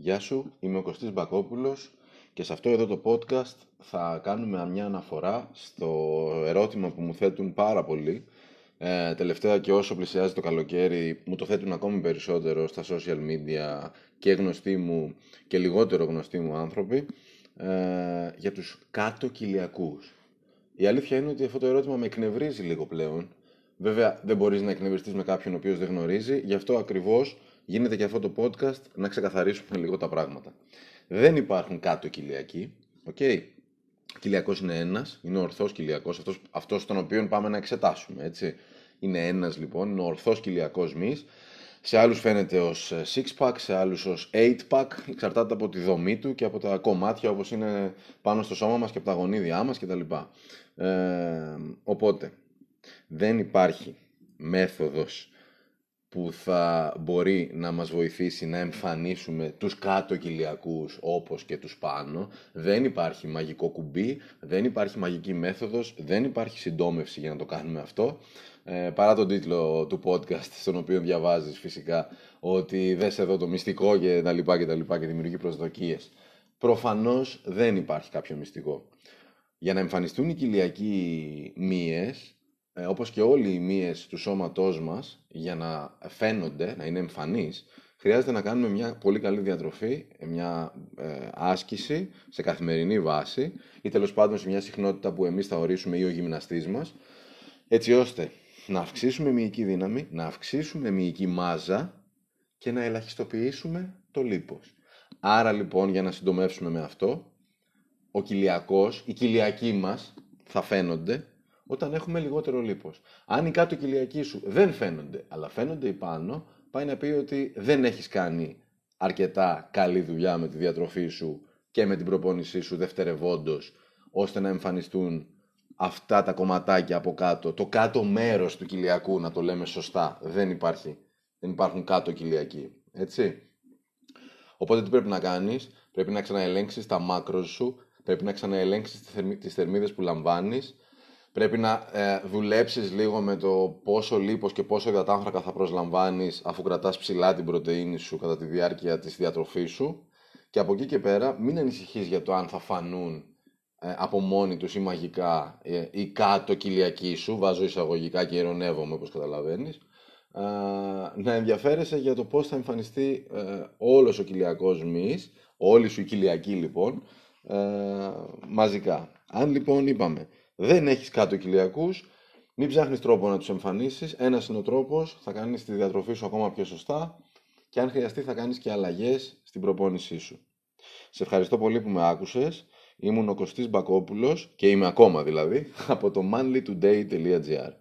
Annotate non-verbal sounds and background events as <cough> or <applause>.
Γεια σου, είμαι ο Κωστής Μπακόπουλος και σε αυτό εδώ το podcast θα κάνουμε μια αναφορά στο ερώτημα που μου θέτουν πάρα πολύ. Ε, τελευταία και όσο πλησιάζει το καλοκαίρι μου το θέτουν ακόμη περισσότερο στα social media και γνωστοί μου και λιγότερο γνωστοί μου άνθρωποι ε, για τους κάτω κοιλιακούς. Η αλήθεια είναι ότι αυτό το ερώτημα με εκνευρίζει λίγο πλέον. Βέβαια δεν μπορείς να εκνευριστείς με κάποιον ο οποίος δεν γνωρίζει, γι' αυτό ακριβώς γίνεται και αυτό το podcast να ξεκαθαρίσουμε λίγο τα πράγματα. Δεν υπάρχουν κάτω κοιλιακοί. Okay. Κοιλιακός είναι ένας, είναι ο ορθός κοιλιακός, αυτός αυτός τον οποίο πάμε να εξετάσουμε. Έτσι. Είναι ένας λοιπόν, είναι ο ορθός κοιλιακός μης. Σε άλλους φαίνεται ως six pack, σε άλλους ως eight pack. Εξαρτάται από τη δομή του και από τα κομμάτια όπως είναι πάνω στο σώμα μας και από τα γονίδια μας κτλ. Ε, οπότε, δεν υπάρχει μέθοδος που θα μπορεί να μας βοηθήσει να εμφανίσουμε τους κάτω κοιλιακούς όπως και τους πάνω. Δεν υπάρχει μαγικό κουμπί, δεν υπάρχει μαγική μέθοδος, δεν υπάρχει συντόμευση για να το κάνουμε αυτό. Ε, παρά τον τίτλο του podcast, στον οποίο διαβάζεις φυσικά ότι δες εδώ το μυστικό και τα λοιπά και τα λοιπά και δημιουργεί προσδοκίες. Προφανώς δεν υπάρχει κάποιο μυστικό. Για να εμφανιστούν οι κοιλιακοί μύες, ε, όπως και όλοι οι μύες του σώματός μας, για να φαίνονται, να είναι εμφανείς, χρειάζεται να κάνουμε μια πολύ καλή διατροφή, μια ε, άσκηση σε καθημερινή βάση ή τέλος πάντων σε μια συχνότητα που εμείς θα ορίσουμε ή ο γυμναστής μας, έτσι ώστε να αυξήσουμε μυϊκή δύναμη, να αυξήσουμε μυϊκή μάζα και να ελαχιστοποιήσουμε το λίπος. Άρα λοιπόν για να συντομεύσουμε με αυτό, ο κοιλιακός, οι κοιλιακοί μας θα φαίνονται όταν έχουμε λιγότερο λίπος. Αν οι κάτω κοιλιακοί σου δεν φαίνονται, αλλά φαίνονται οι πάνω, πάει να πει ότι δεν έχεις κάνει αρκετά καλή δουλειά με τη διατροφή σου και με την προπόνησή σου δευτερευόντως, ώστε να εμφανιστούν αυτά τα κομματάκια από κάτω, το κάτω μέρος του κοιλιακού, να το λέμε σωστά. Δεν υπάρχει. Δεν υπάρχουν κάτω κοιλιακοί. Έτσι. Οπότε τι πρέπει να κάνεις, πρέπει να ξαναελέγξεις τα μάκρος σου, πρέπει να ξαναελέγξεις τις θερμίδες που λαμβάνεις, Πρέπει να ε, δουλέψεις λίγο με το πόσο λίπος και πόσο υδατάνθρακα θα προσλαμβάνεις αφού κρατάς ψηλά την πρωτεΐνη σου κατά τη διάρκεια της διατροφής σου. Και από εκεί και πέρα μην ανησυχείς για το αν θα φανούν ε, από μόνοι τους ή μαγικά ε, ή κάτω κοιλιακοί σου, βάζω εισαγωγικά και ειρωνεύομαι όπως καταλαβαίνεις, ε, να ενδιαφέρεσαι για το πώς θα εμφανιστεί ε, όλος ο κοιλιακός μυς, όλη σου η κοιλιακή λοιπόν, ε, μαζικά. Αν λοιπόν είπαμε, δεν έχεις κάτω κοιλιακούς, μην ψάχνεις τρόπο να τους εμφανίσεις. Ένας είναι ο τρόπος, θα κάνεις τη διατροφή σου ακόμα πιο σωστά και αν χρειαστεί θα κάνεις και αλλαγές στην προπόνησή σου. Σε ευχαριστώ πολύ που με άκουσες. Ήμουν ο Κωστής Μπακόπουλος και είμαι ακόμα δηλαδή <laughs> από το manlytoday.gr